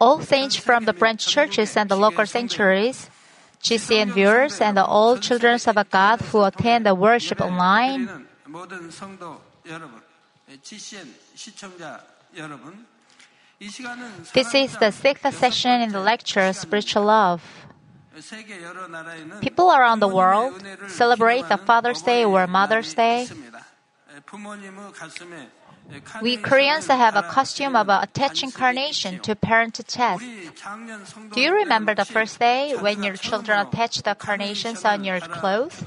All saints from the branch churches and the local sanctuaries, GCN viewers, and all children of God who attend the worship online. This is the sixth session in the lecture Spiritual Love. People around the world celebrate the Father's Day or Mother's Day. We Koreans have a costume of attaching carnation to parent chest. Do you remember the first day when your children attached the carnations on your clothes?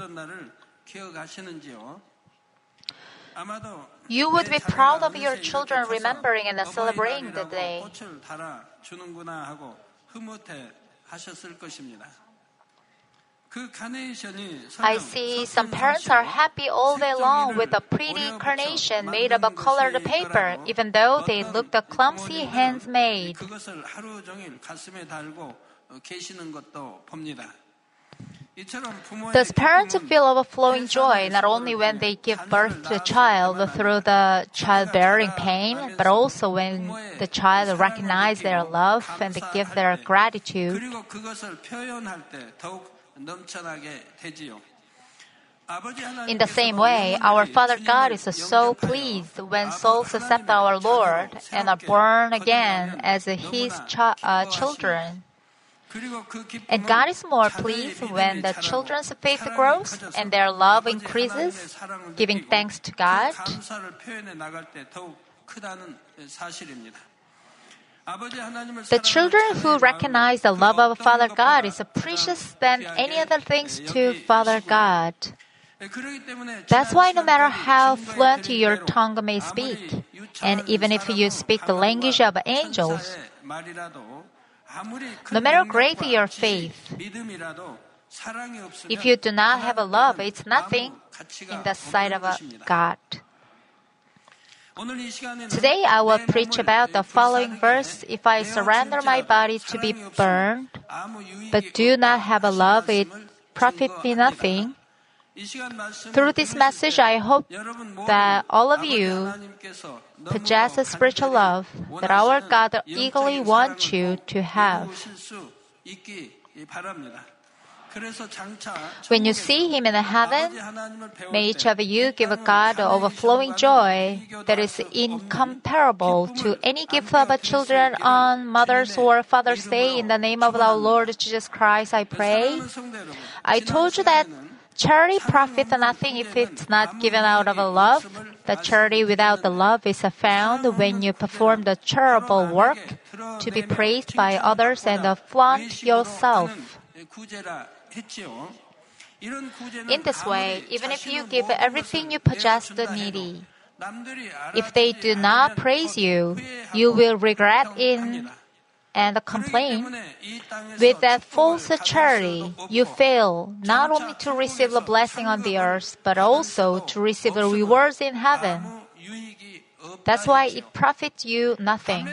You would be proud of your children remembering and celebrating the day. I see some parents are happy all day long with a pretty carnation made of a colored paper, even though they look the clumsy hands made. Thus, parents feel overflowing joy not only when they give birth to a child through the childbearing pain, but also when the child recognizes their love and they give their gratitude. In the same way, our Father God is so pleased when souls accept our Lord and are born again as His uh, children. And God is more pleased when the children's faith grows and their love increases, giving thanks to God. The children who recognize the love of Father God is precious than any other things to Father God. That's why no matter how fluent your tongue may speak, and even if you speak the language of angels, no matter great your faith, if you do not have a love, it's nothing in the sight of God. Today I will preach about the following verse If I surrender my body to be burned, but do not have a love, it profit me nothing. Through this message, I hope that all of you possess a spiritual love that our God eagerly wants you to have. When you see him in heaven, may each of you give God overflowing joy that is incomparable to any gift of children on Mother's or Father's Day. In the name of our Lord Jesus Christ, I pray. I told you that charity profits nothing if it's not given out of love. The charity without the love is found when you perform the charitable work to be praised by others and flaunt yourself. In this way, even if you give everything you possess to the needy, if they do not praise you, you will regret it and complain. With that false charity, you fail not only to receive a blessing on the earth, but also to receive the rewards in heaven. That's why it profits you nothing.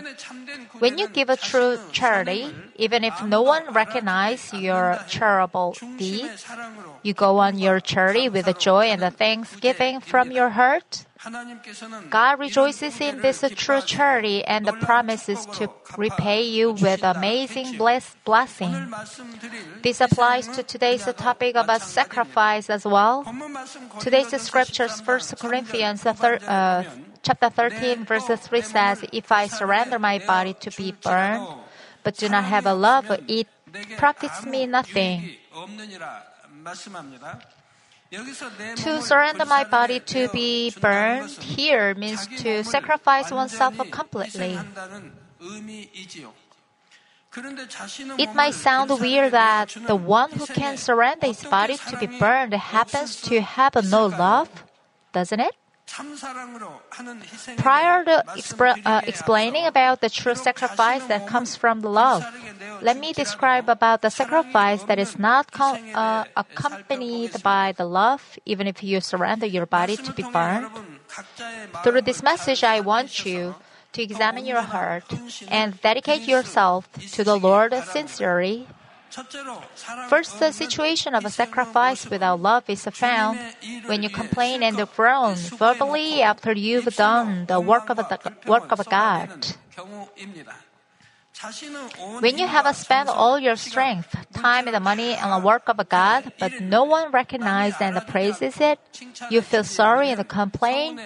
When you give a true charity, even if no one recognizes your charitable deed, you go on your charity with the joy and the thanksgiving from your heart. God rejoices in this true charity and promises to repay you with amazing bless, blessing. This applies to today's topic about sacrifice as well. Today's scriptures, 1 Corinthians 3, uh, chapter 13, verse 3 says, If I surrender my body to be burned, but do not have a love, it profits me nothing. To surrender my body to be burned here means to sacrifice oneself completely. It might sound weird that the one who can surrender his body to be burned happens to have no love, doesn't it? Prior to expre- uh, explaining about the true sacrifice that comes from the love, let me describe about the sacrifice that is not com- uh, accompanied by the love, even if you surrender your body to be burned. Through this message, I want you to examine your heart and dedicate yourself to the Lord sincerely. First, the situation of a sacrifice without love is found when you complain and groan verbally after you've done the work of, the, work of God. When you have spent all your strength, time, and money on the work of God, but no one recognizes and praises it, you feel sorry and complain.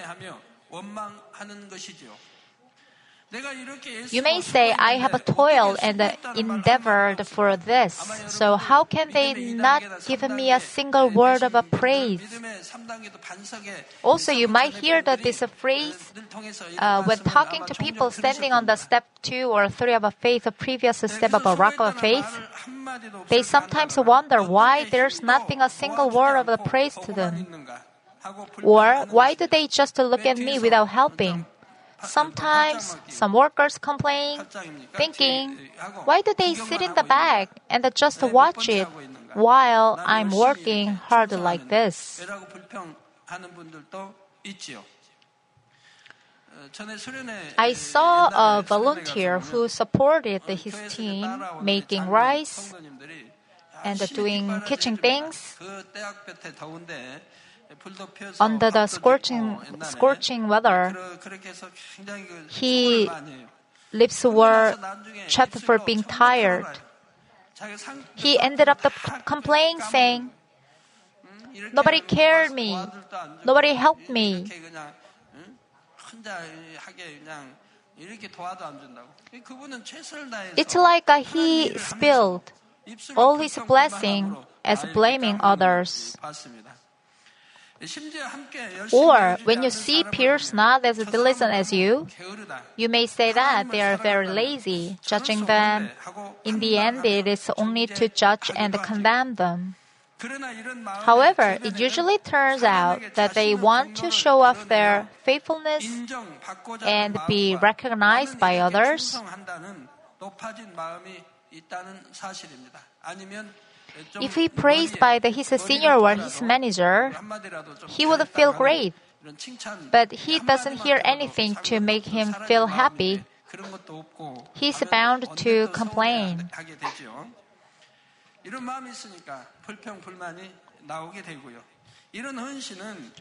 You may say, I have toiled and endeavored for this, so how can they not give me a single word of praise? Also, you might hear that this phrase uh, when talking to people standing on the step two or three of a faith, a previous step of a rock of faith. They sometimes wonder why there's nothing a single word of praise to them. Or why do they just look at me without helping? Sometimes some workers complain, thinking, why do they sit in the back and just watch it while I'm working hard like this? I saw a volunteer who supported his team making rice and doing kitchen things under the scorching, scorching weather. He lips were trapped for being tired. He ended up complaining, saying, Nobody cared me. Nobody helped me. It's like he spilled all his blessing as blaming others. Or when you see peers not as diligent as you, you may say that they are very lazy, judging them. In the end, it is only to judge and condemn them. However, it usually turns out that they want to show off their faithfulness and be recognized by others. If he praised by the, his senior or his manager, he would feel great. But he doesn't hear anything to make him feel happy. He's bound to complain.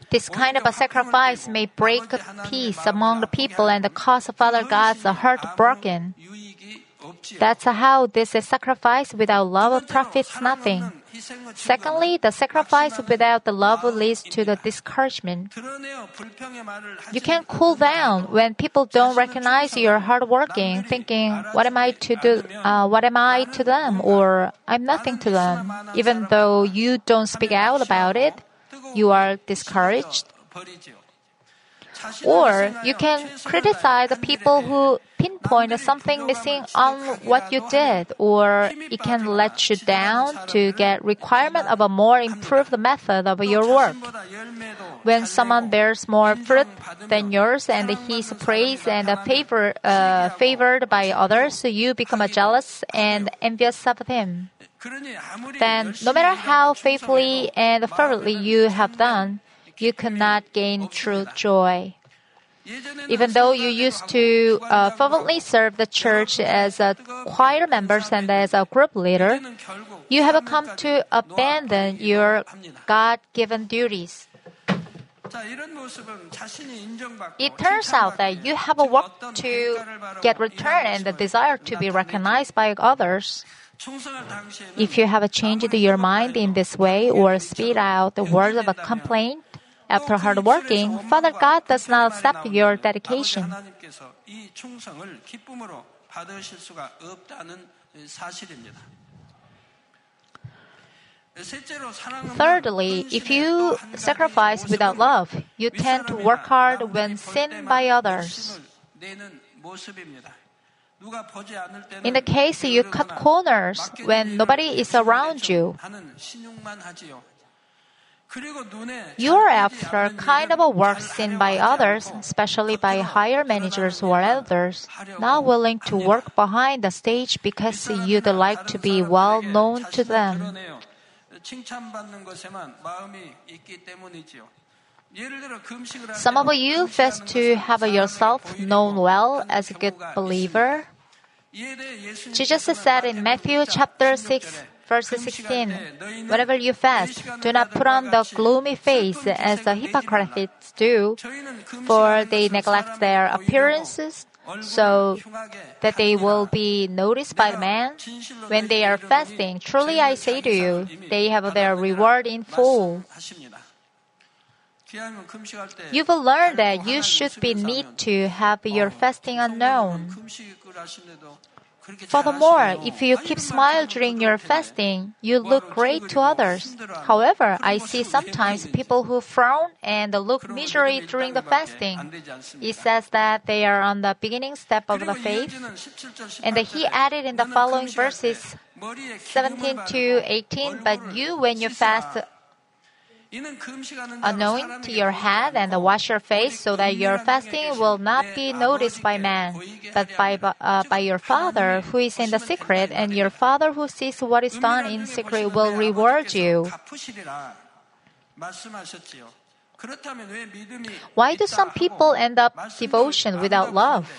This kind of a sacrifice may break peace among the people and cause Father God's heart broken. That's how this sacrifice without love profits nothing. Secondly, the sacrifice without the love leads to the discouragement. You can cool down when people don't recognize your hard working, thinking, "What am I to do? Uh, what am I to them?" or "I'm nothing to them." Even though you don't speak out about it, you are discouraged. Or you can criticize the people who pinpoint something missing on what you did, or it can let you down to get requirement of a more improved method of your work. When someone bears more fruit than yours and he's praised and favor, uh, favored by others, you become jealous and envious of him. Then, no matter how faithfully and fervently you have done, you cannot gain true joy. Even though you used to uh, fervently serve the church as a choir members and as a group leader, you have come to abandon your God-given duties. It turns out that you have a work to get return and the desire to be recognized by others. If you have changed your mind in this way or spit out the words of a complaint after hard working, Father God does not stop your dedication. Thirdly, if you sacrifice without love, you tend to work hard when seen by others. In the case you cut corners when nobody is around you, you are after kind of a work seen by others, especially by higher managers or elders, not willing to work behind the stage because you'd like to be well known to them. Some of you fast to have yourself known well as a good believer. Jesus said in Matthew chapter 6, verse 16. Whenever you fast, do not put on the gloomy face as the hypocrites do, for they neglect their appearances so that they will be noticed by man. When they are fasting, truly I say to you, they have their reward in full. You will learn that you should be neat to have your fasting unknown. Furthermore, if you keep smile during your fasting, you look great to others. However, I see sometimes people who frown and look misery during the fasting. It says that they are on the beginning step of the faith. And he added in the following verses 17 to 18, but you, when you fast, anoint your head and wash your face so that your fasting will not be noticed by man, but by, uh, by your Father who is in the secret, and your Father who sees what is done in secret will reward you. Why do some people end up devotion without love?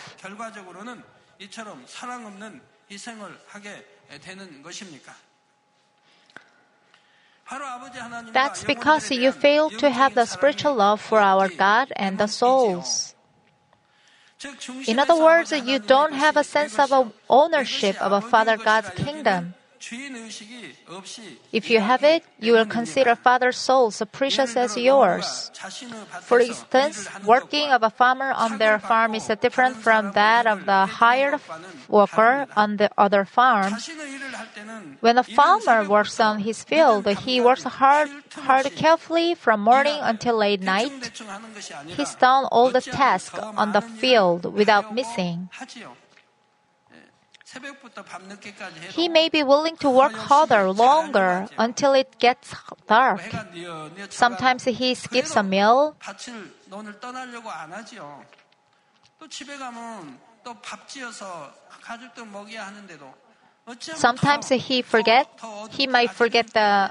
That's because you fail to have the spiritual love for our God and the souls. In other words, you don't have a sense of ownership of a Father God's kingdom. If you have it, you will consider Father's soul as precious as yours. For instance, working of a farmer on their farm is different from that of the hired worker on the other farm. When a farmer works on his field, he works hard, hard carefully from morning until late night. He's done all the tasks on the field without missing. He may be willing to work harder, longer, until it gets dark. Sometimes he skips a meal. Sometimes he forget. He might forget the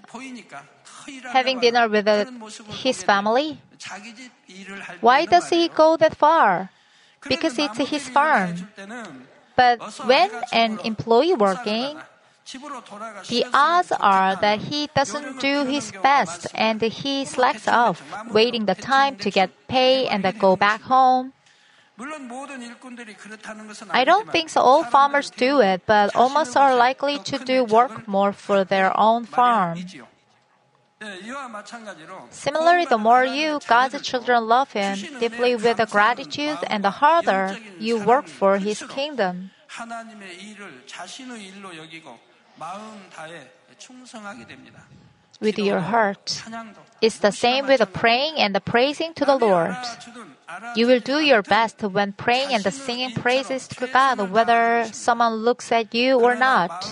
having dinner with the, his family. Why does he go that far? Because it's his farm. But when an employee working, the odds are that he doesn't do his best and he slacks off, waiting the time to get pay and then go back home. I don't think so. All farmers do it, but almost are likely to do work more for their own farm. Similarly, the more you, God's children, love Him deeply with the gratitude and the harder you work for His kingdom. With your heart. It's the same with the praying and the praising to the Lord. You will do your best when praying and singing praises to God, whether someone looks at you or not.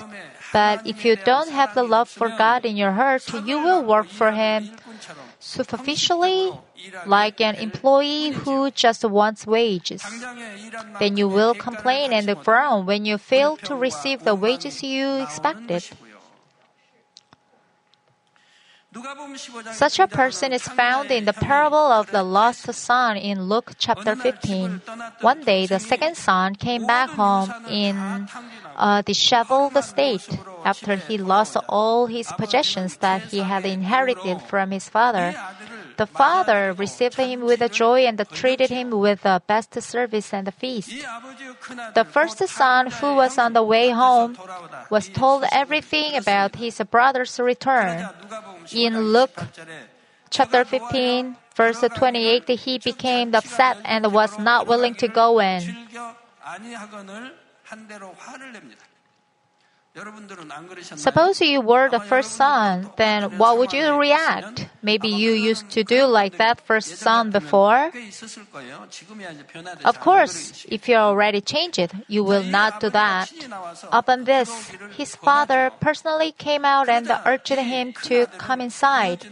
But if you don't have the love for God in your heart, you will work for Him superficially, like an employee who just wants wages. Then you will complain and frown when you fail to receive the wages you expected. Such a person is found in the parable of the lost son in Luke chapter 15. One day, the second son came back home in a uh, disheveled state after he lost all his possessions that he had inherited from his father. The father received him with joy and treated him with the best service and the feast. The first son, who was on the way home, was told everything about his brother's return. In Luke chapter 15, verse 28, he became upset and was not willing to go in. Suppose you were the first son, then what would you react? Maybe you used to do like that first son before. Of course, if you already changed it, you will not do that. Upon this, his father personally came out and urged him to come inside.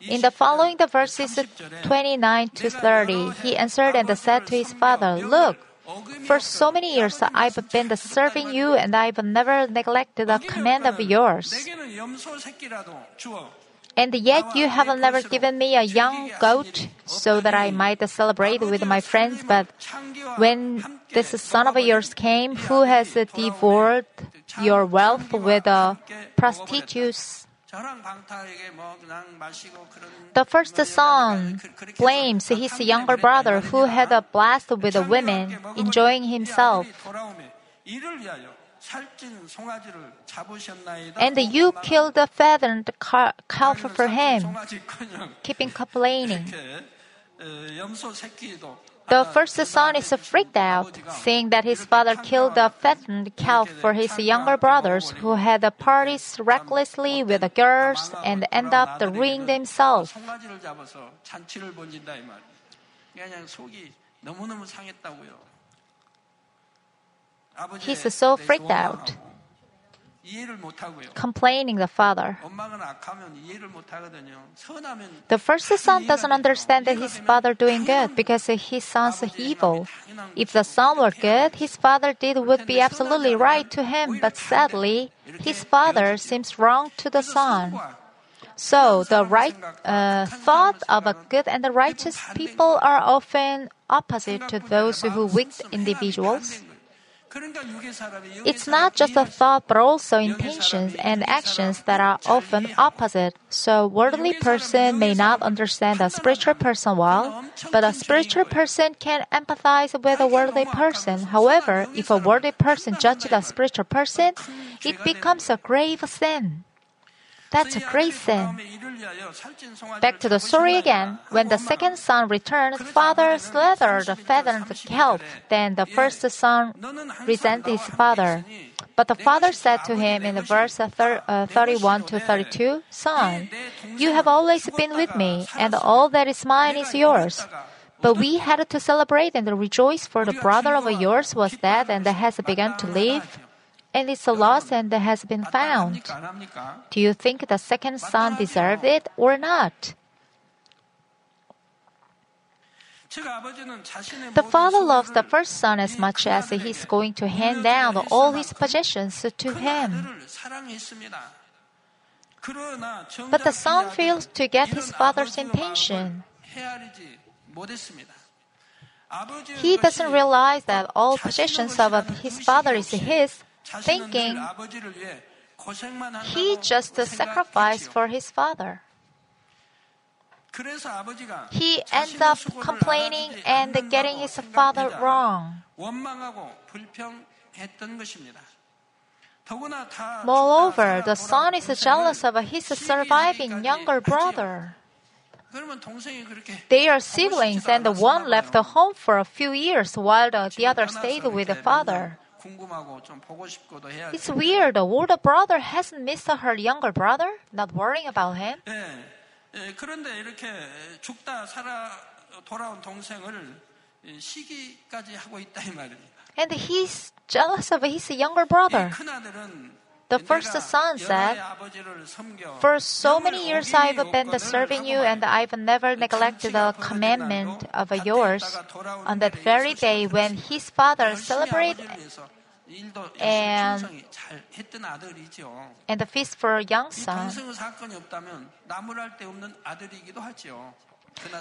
In the following the verses 29 to 30, he answered and said to his father, Look, for so many years, I've been serving you and I've never neglected a command of yours. And yet you have never given me a young goat so that I might celebrate with my friends. But when this son of yours came, who has devoured your wealth with a prostitutes, The first son blames his younger brother who had a blast with the women, enjoying himself. And you killed the fattened calf for him, keeping complaining. The first son is freaked out, seeing that his father killed a fattened calf for his younger brothers who had parties recklessly with the girls and end up ruining themselves. He's so freaked out complaining the father. The first son doesn't understand that his father doing good because his son's evil. If the son were good, his father did would be absolutely right to him, but sadly, his father seems wrong to the son. So the right uh, thought of a good and the righteous people are often opposite to those who wicked individuals. It's not just a thought, but also intentions and actions that are often opposite. So, a worldly person may not understand a spiritual person well, but a spiritual person can empathize with a worldly person. However, if a worldly person judges a spiritual person, it becomes a grave sin. That's a great sin. Back to the story again. When the second son returned, father slaughtered the fattened calf. Then the first son resented his father. But the father said to him in the verse uh, 31 to 32, Son, you have always been with me, and all that is mine is yours. But we had to celebrate and rejoice, for the brother of yours was dead and has begun to live and lost and has been found. Do you think the second son deserved it or not? The father loves the first son as much as he's going to hand down all his possessions to him. But the son fails to get his father's intention. He doesn't realize that all possessions of his father is his, thinking he just sacrificed for his father. He ends up complaining and getting his father wrong. Moreover, the son is jealous of his surviving younger brother. They are siblings, and the one left the home for a few years while the other stayed with the father. It's weird. The older brother hasn't missed her younger brother, not worrying about him. 그런데 이렇게 죽다 살아 돌아온 동생을 시기까지 하고 있다 이 말입니다. And he's jealous of his younger brother. The first son said, For so many years I've been serving you and I've never neglected a commandment of yours. On that very day when his father celebrated and, and the feast for a young son,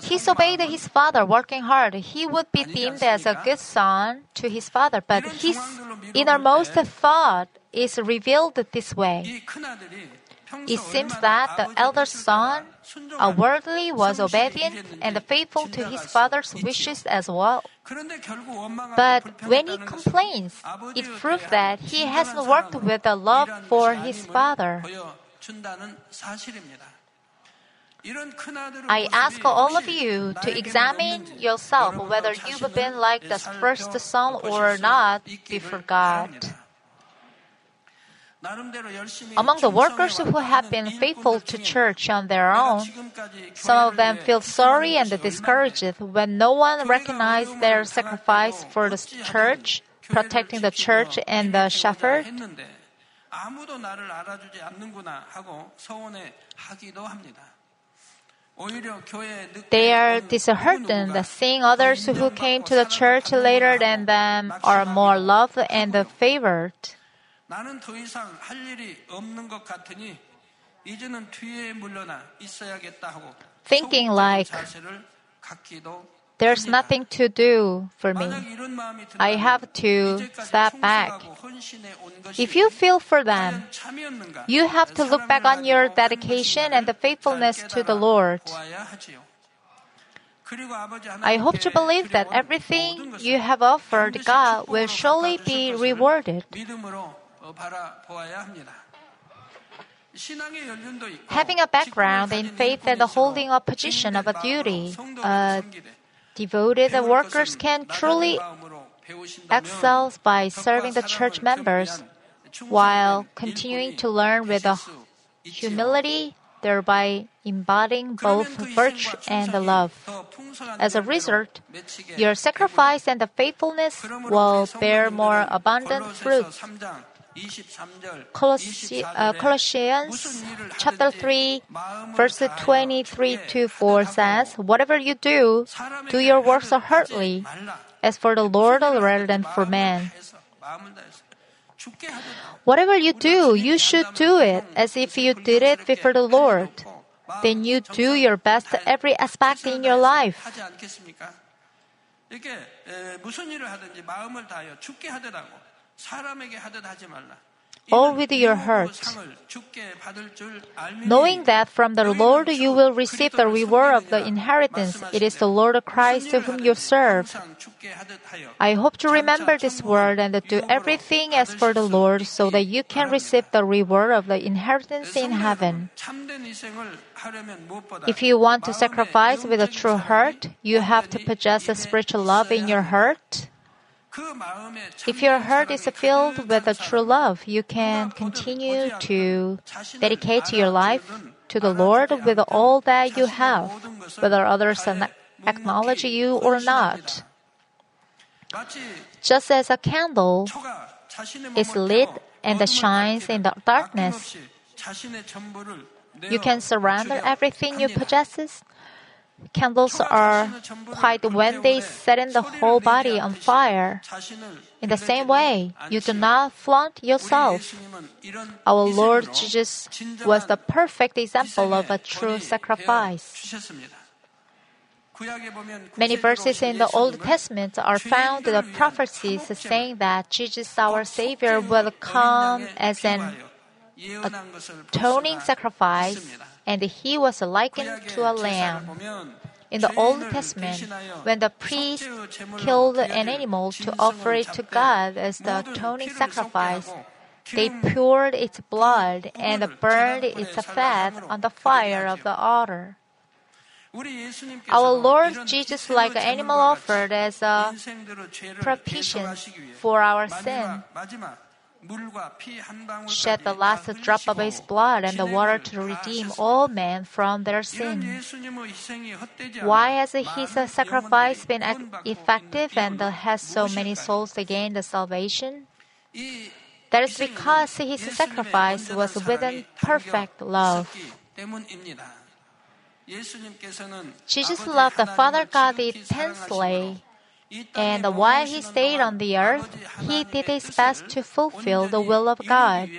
he obeyed his father, working hard. He would be deemed as a good son to his father, but his innermost thought is revealed this way. It seems that the elder son, a worldly, was obedient and faithful to his father's wishes as well. But when he complains, it proves that he hasn't worked with the love for his father. I ask all of you to examine yourself whether you've been like the first son or not before God. Among the workers who have been faithful to church on their own, some of them feel sorry and discouraged when no one recognizes their sacrifice for the church, protecting the church and the shepherd. They are disheartened seeing others who came to the church later than them are more loved and favored. 나는 더 이상 할 일이 없는 것 같으니 이제는 뒤에 물러나 있어야겠다 하고 thinking like there's nothing to do for me. I have to step back. If you feel for them, you have to look back on your dedication and the faithfulness to the Lord. I hope to believe that everything you have offered God will surely be rewarded. Having a background in faith and the holding a position of a duty, uh, devoted workers can truly excel by serving the church members while continuing to learn with humility, thereby embodying both virtue and love. As a result, your sacrifice and the faithfulness will bear more abundant fruit. Colossi- uh, Colossians chapter 3 verse 23 to 4 says, Whatever you do, do your works heartily, as for the Lord rather than for man. Whatever you do, you should do it as if you did it before the Lord. Then you do your best every aspect in your life. 이렇게 에, 무슨 일을 하든지 마음을 다하여 죽게 하더라고 all with your heart, knowing that from the Lord you will receive the reward of the inheritance. It is the Lord Christ whom you serve. I hope to remember this word and do everything as for the Lord so that you can receive the reward of the inheritance in heaven. If you want to sacrifice with a true heart, you have to possess the spiritual love in your heart. If your heart is filled with a true love, you can continue to dedicate your life to the Lord with all that you have, whether others acknowledge you or not. Just as a candle is lit and shines in the darkness, you can surrender everything you possess Candles are quite when they set in the whole body on fire. In the same way, you do not flaunt yourself. Our Lord Jesus was the perfect example of a true sacrifice. Many verses in the Old Testament are found in the prophecies saying that Jesus, our Savior, will come as an atoning sacrifice and he was likened to a lamb. In the Old Testament, when the priest killed an animal to offer it to God as the atoning sacrifice, they poured its blood and burned its fat on the fire of the altar. Our Lord Jesus, like an animal offered as a propitiation for our sin, shed the last drop of his blood and the water to redeem all men from their sin. Why has his sacrifice been effective and has so many souls gained the salvation? That is because his sacrifice was within perfect love. Jesus loved the Father God intensely and while he stayed on the earth, he did his best to fulfill the will of God.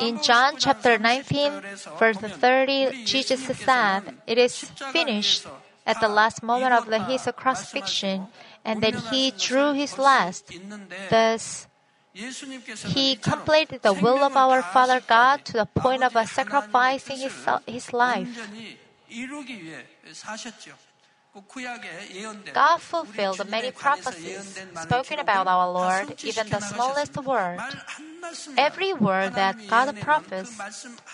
In John chapter 19, verse 30, Jesus said, It is finished at the last moment of the, his crucifixion, and then he drew his last. Thus, he completed the will of our Father God to the point of sacrificing his, his life. God fulfilled many prophecies spoken about our Lord, even the smallest word. Every word that God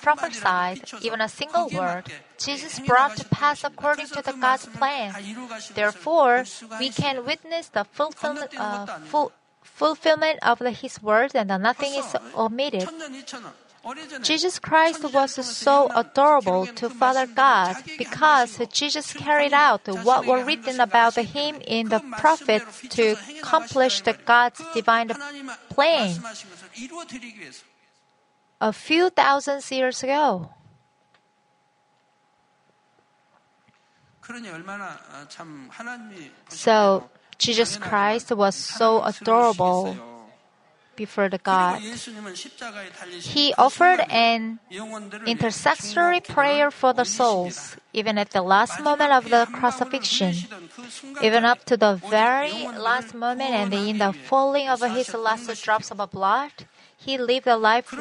prophesied, even a single word, Jesus brought to pass according to the God's plan. Therefore, we can witness the fulfillment, uh, full, fulfillment of the, His words, and nothing is omitted. Jesus Christ was so adorable to Father God because Jesus carried out what were written about him in the prophets to accomplish the God's divine plan a few thousand years ago. So, Jesus Christ was so adorable before the God. He offered an intercessory prayer for the souls, even at the last moment of the crucifixion, even up to the very last moment and in the falling of his last drops of blood. He lived a life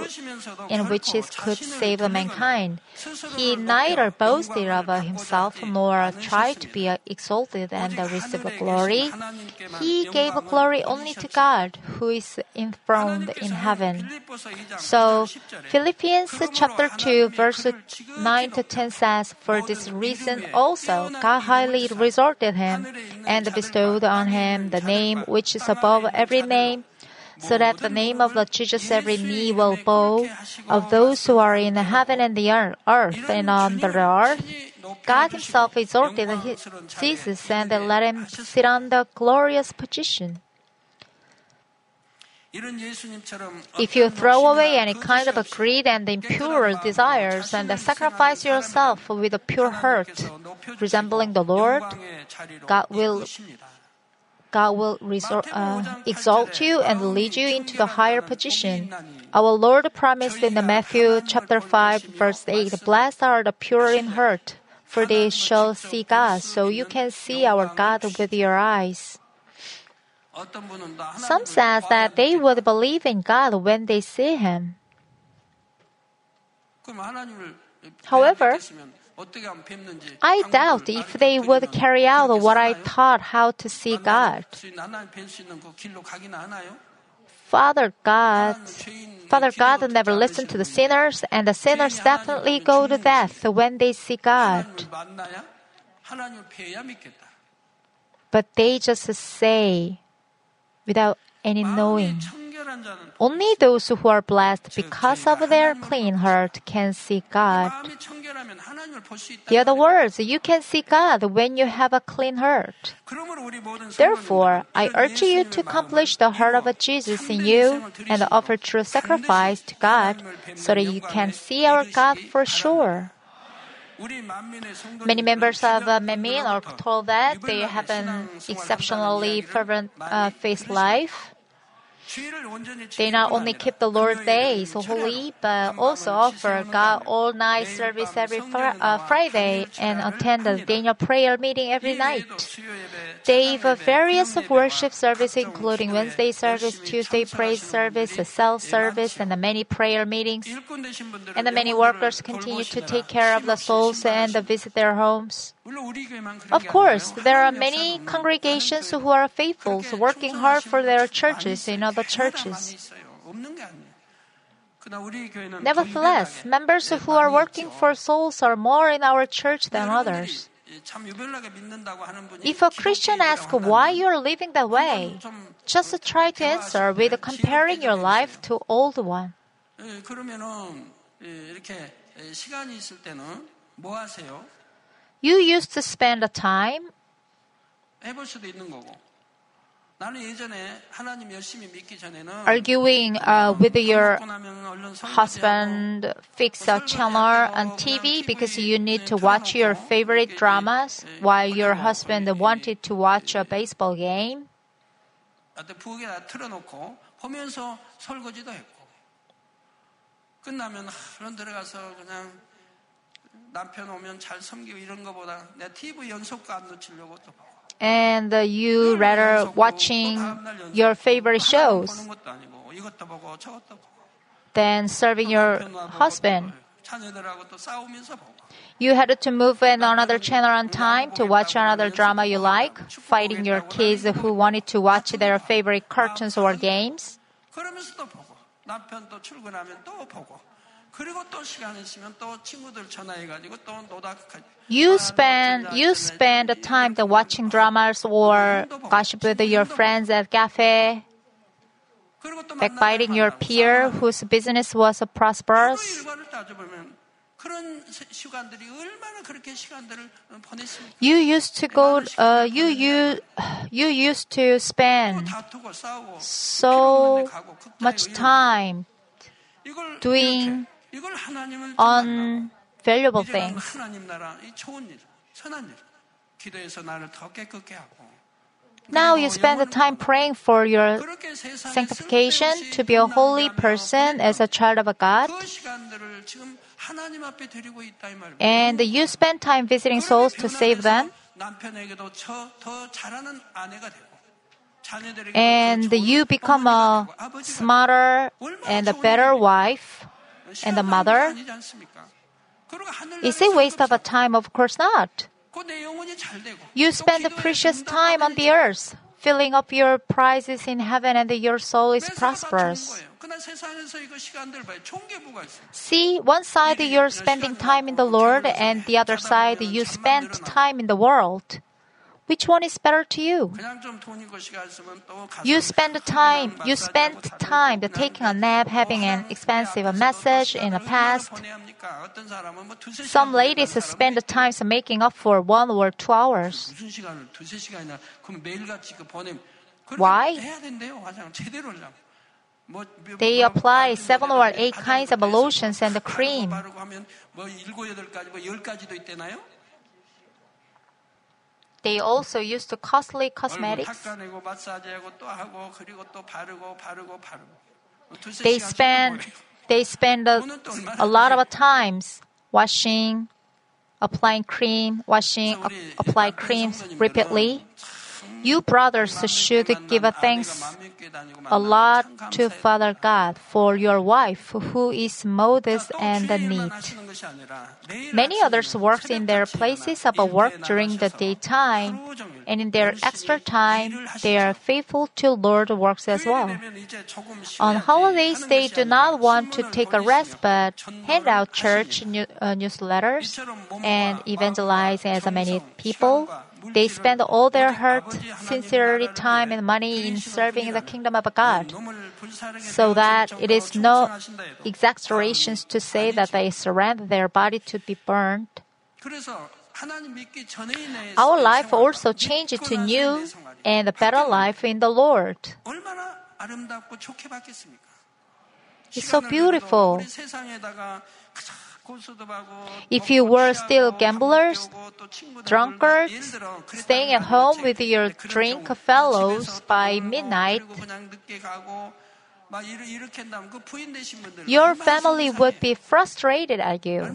in which he could save mankind. He neither boasted of himself nor tried to be exalted and receive glory. He gave glory only to God, who is enthroned in heaven. So, Philippians chapter 2, verse 9 to 10 says, For this reason also God highly resorted him and bestowed on him the name which is above every name so that the name of the Jesus every knee will bow of those who are in heaven and the earth and on the earth. God Himself exalted Jesus and let him sit on the glorious position. If you throw away any kind of greed and impure desires and sacrifice yourself with a pure heart, resembling the Lord, God will God will resort, uh, exalt you and lead you into the higher position. Our Lord promised in the Matthew chapter 5 verse 8, Blessed are the pure in heart, for they shall see God. So you can see our God with your eyes. Some says that they would believe in God when they see Him. However, I doubt if they would carry out what I taught how to see God. Father God, Father God never listened to the sinners, and the sinners definitely go to death when they see God. But they just say, without any knowing. Only those who are blessed because of their clean heart can see God. In other words, you can see God when you have a clean heart. Therefore, I urge you to accomplish the heart of Jesus in you and offer true sacrifice to God so that you can see our God for sure. Many members of uh, Manmin are told that they have an exceptionally fervent uh, faith life. They not only keep the Lord's days holy, but also offer God all night service every fr- uh, Friday and attend the Daniel prayer meeting every night. They have various worship services, including Wednesday service, Tuesday praise service, the cell service, and the many prayer meetings. And the many workers continue to take care of the souls and visit their homes. Of course, there are many congregations who are faithful, working hard for their churches in other churches. Nevertheless, members who are working for souls are more in our church than others. If a Christian asks why you're living that way, just try to answer with comparing your life to old one. You used to spend the time arguing uh, with your husband, fix a channel on TV because you need to watch your favorite dramas while your husband wanted to watch a baseball game. 끝나면 그런 들어가서 그냥 남편 오면 잘 섬기고 이런 거보다 내 TV 연속가 안 놓치려고 또 보고. and uh, you rather watching your favorite shows than serving your husband. You had to move in another channel on time to watch another drama you like, fighting your kids who wanted to watch their favorite cartoons or games. You spend you spend the time watching dramas or gossip with your friends at cafe, backbiting your peer whose business was prosperous. You used to go. Uh, you you you used to spend so much time doing. On valuable things. Now you spend the time praying for your sanctification to be a holy person as a child of a God. And you spend time visiting souls to save them. And you become a smarter and a better wife and the mother? Is it waste of a time? Of course not. You spend the precious time on the earth, filling up your prizes in heaven, and your soul is prosperous. See, one side you're spending time in the Lord, and the other side you spend time in the world. Which one is better to you? You spend time, you spend time taking a nap, having an expensive message in the past. Some ladies spend time making up for one or two hours. Why? They apply seven or eight kinds of lotions and cream. They also used costly cosmetics. They spend they spend a, a lot of times washing, applying cream, washing, applying creams repeatedly. You brothers should give thanks a lot to Father God for your wife who is modest and neat. Many others work in their places of work during the daytime, and in their extra time, they are faithful to Lord works as well. On holidays, they do not want to take a rest but hand out church new, uh, newsletters and evangelize as many people they spend all their heart, sincerity, time, and money in serving the kingdom of God, so that it is no exaggeration to say that they surrender their body to be burned. Our life also changed to new and a better life in the Lord. It's so beautiful. If you were still gamblers, drunkards, staying at home with your drink fellows by midnight, your family would be frustrated at you.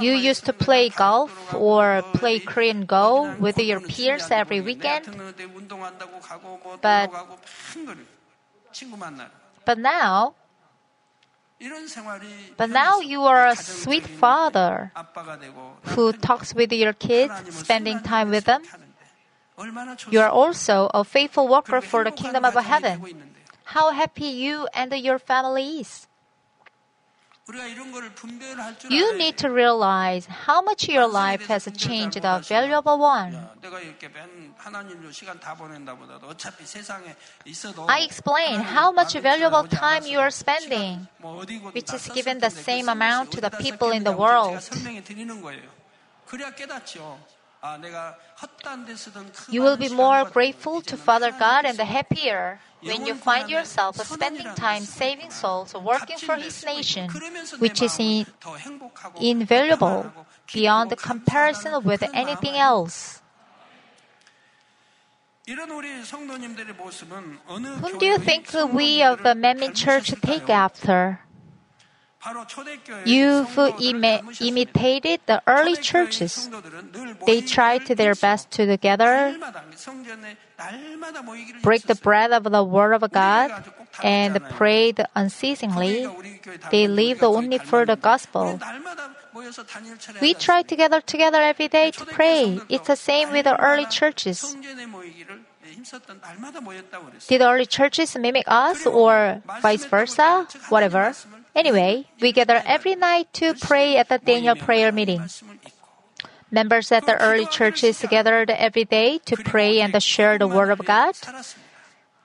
You used to play golf or play Korean Go with your peers every weekend, but but now, but now you are a sweet father who talks with your kids, spending time with them. You are also a faithful worker for the kingdom of heaven. How happy you and your family is. You need to realize how much your life has changed a valuable one. I explain how much valuable time you are spending, which is given the same amount to the people in the world. You will be more grateful to Father God and the happier when you find yourself spending time saving souls, working for His nation, which is in, invaluable beyond the comparison with anything else. Whom do you think we of the Manmin Church take after? You've imitated the early churches. They tried their best to together break the bread of the Word of God and prayed unceasingly. They lived only for the gospel. We try together, together every day to pray. It's the same with the early churches. Did early churches mimic us or vice versa? Whatever. Anyway, we gather every night to pray at the Daniel prayer meeting. Members at the early churches gathered every day to pray and share the Word of God.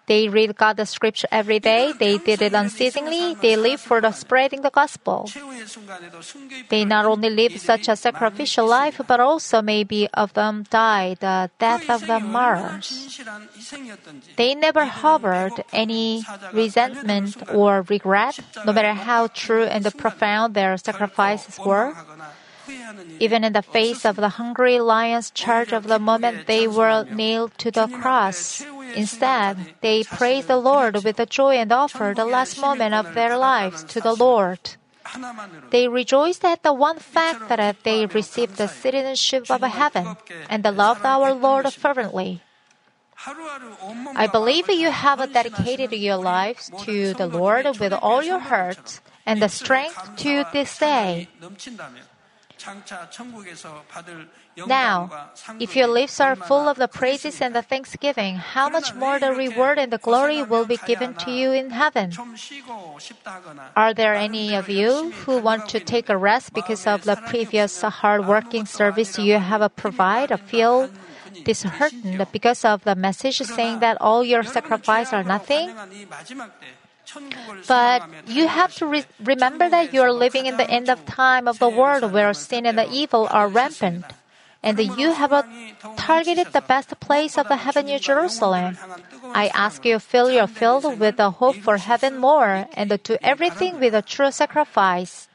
They read God's scripture every day. They did it unceasingly. They live for the spreading the gospel. They not only lived such a sacrificial life, but also maybe of them died the death of the martyrs. They never harbored any resentment or regret, no matter how true and profound their sacrifices were. Even in the face of the hungry lion's charge of the moment they were nailed to the cross. Instead, they praised the Lord with the joy and offered the last moment of their lives to the Lord. They rejoiced at the one fact that they received the citizenship of heaven and loved our Lord fervently. I believe you have dedicated your lives to the Lord with all your heart and the strength to this day. Now, if your lips are full of the praises and the thanksgiving, how much more the reward and the glory will be given to you in heaven? Are there any of you who want to take a rest because of the previous hard-working service you have provided, feel disheartened because of the message saying that all your sacrifice are nothing? But you have to re- remember that you are living in the end of time of the world where sin and the evil are rampant. And you have targeted the best place of the heaven, New Jerusalem. I ask you, fill your field with the hope for heaven more and do everything with a true sacrifice.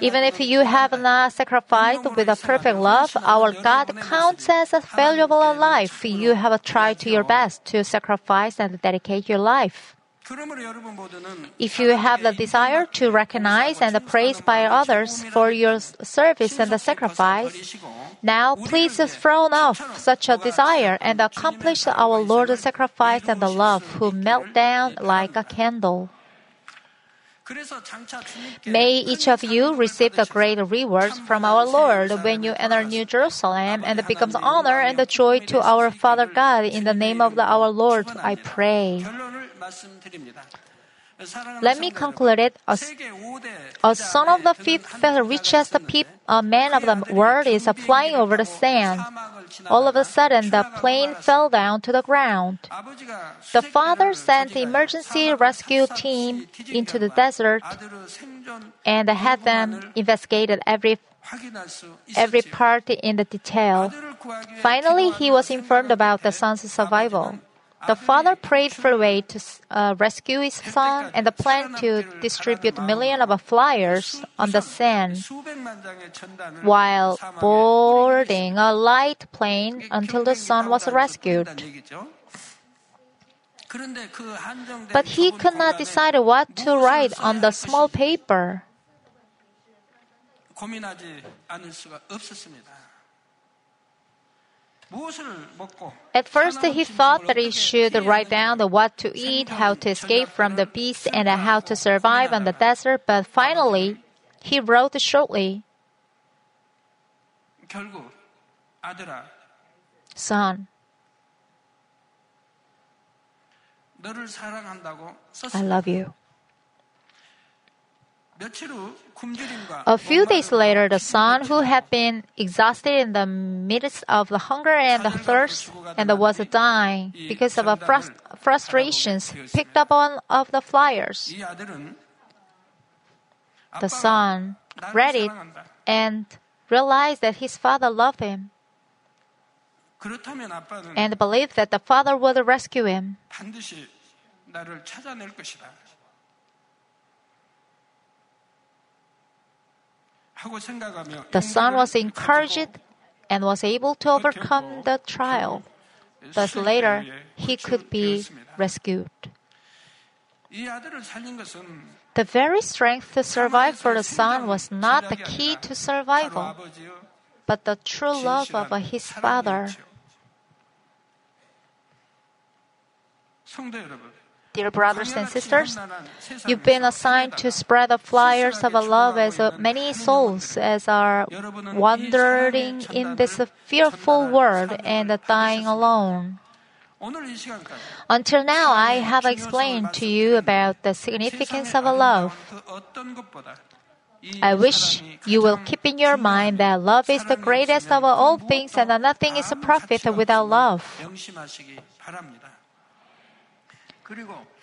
Even if you have not sacrificed with a perfect love, our God counts as a valuable life. You have tried to your best to sacrifice and dedicate your life. If you have the desire to recognize and praise by others for your service and the sacrifice, now please throw off such a desire and accomplish our Lord's sacrifice and the love who melt down like a candle. May each of you receive the great rewards from our Lord when you enter New Jerusalem and becomes honor and joy to our Father God. In the name of our Lord, I pray. Let me conclude it. A, a son of the fifth richest peop, a man of the world is flying over the sand. All of a sudden, the plane fell down to the ground. The father sent the emergency rescue team into the desert and had them investigate every every part in the detail. Finally, he was informed about the son's survival. The father prayed for a way to uh, rescue his son and the plan to distribute millions of flyers on the sand while boarding a light plane until the son was rescued. But he could not decide what to write on the small paper. At first, he thought that he should write down the what to eat, how to escape from the beast, and how to survive on the desert, but finally, he wrote shortly. Son, I love you. A few days later, the son, who had been exhausted in the midst of the hunger and the thirst and was dying because of frust- frustrations, picked up one of the flyers. The son read it and realized that his father loved him and believed that the father would rescue him. The son was encouraged and was able to overcome the trial. Thus later, he could be rescued. The very strength to survive for the son was not the key to survival, but the true love of his father. Dear brothers and sisters, you've been assigned to spread the flyers of love as many souls as are wandering in this fearful world and dying alone. Until now, I have explained to you about the significance of love. I wish you will keep in your mind that love is the greatest of all things and that nothing is a profit without love.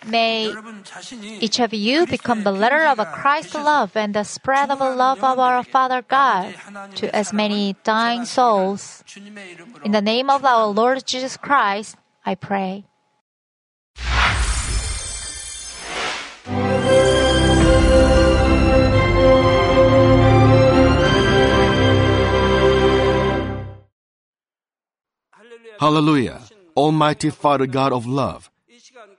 May each of you become the letter of a Christ love and the spread of the love of our Father God to as many dying souls. In the name of our Lord Jesus Christ, I pray. Hallelujah! Almighty Father God of love.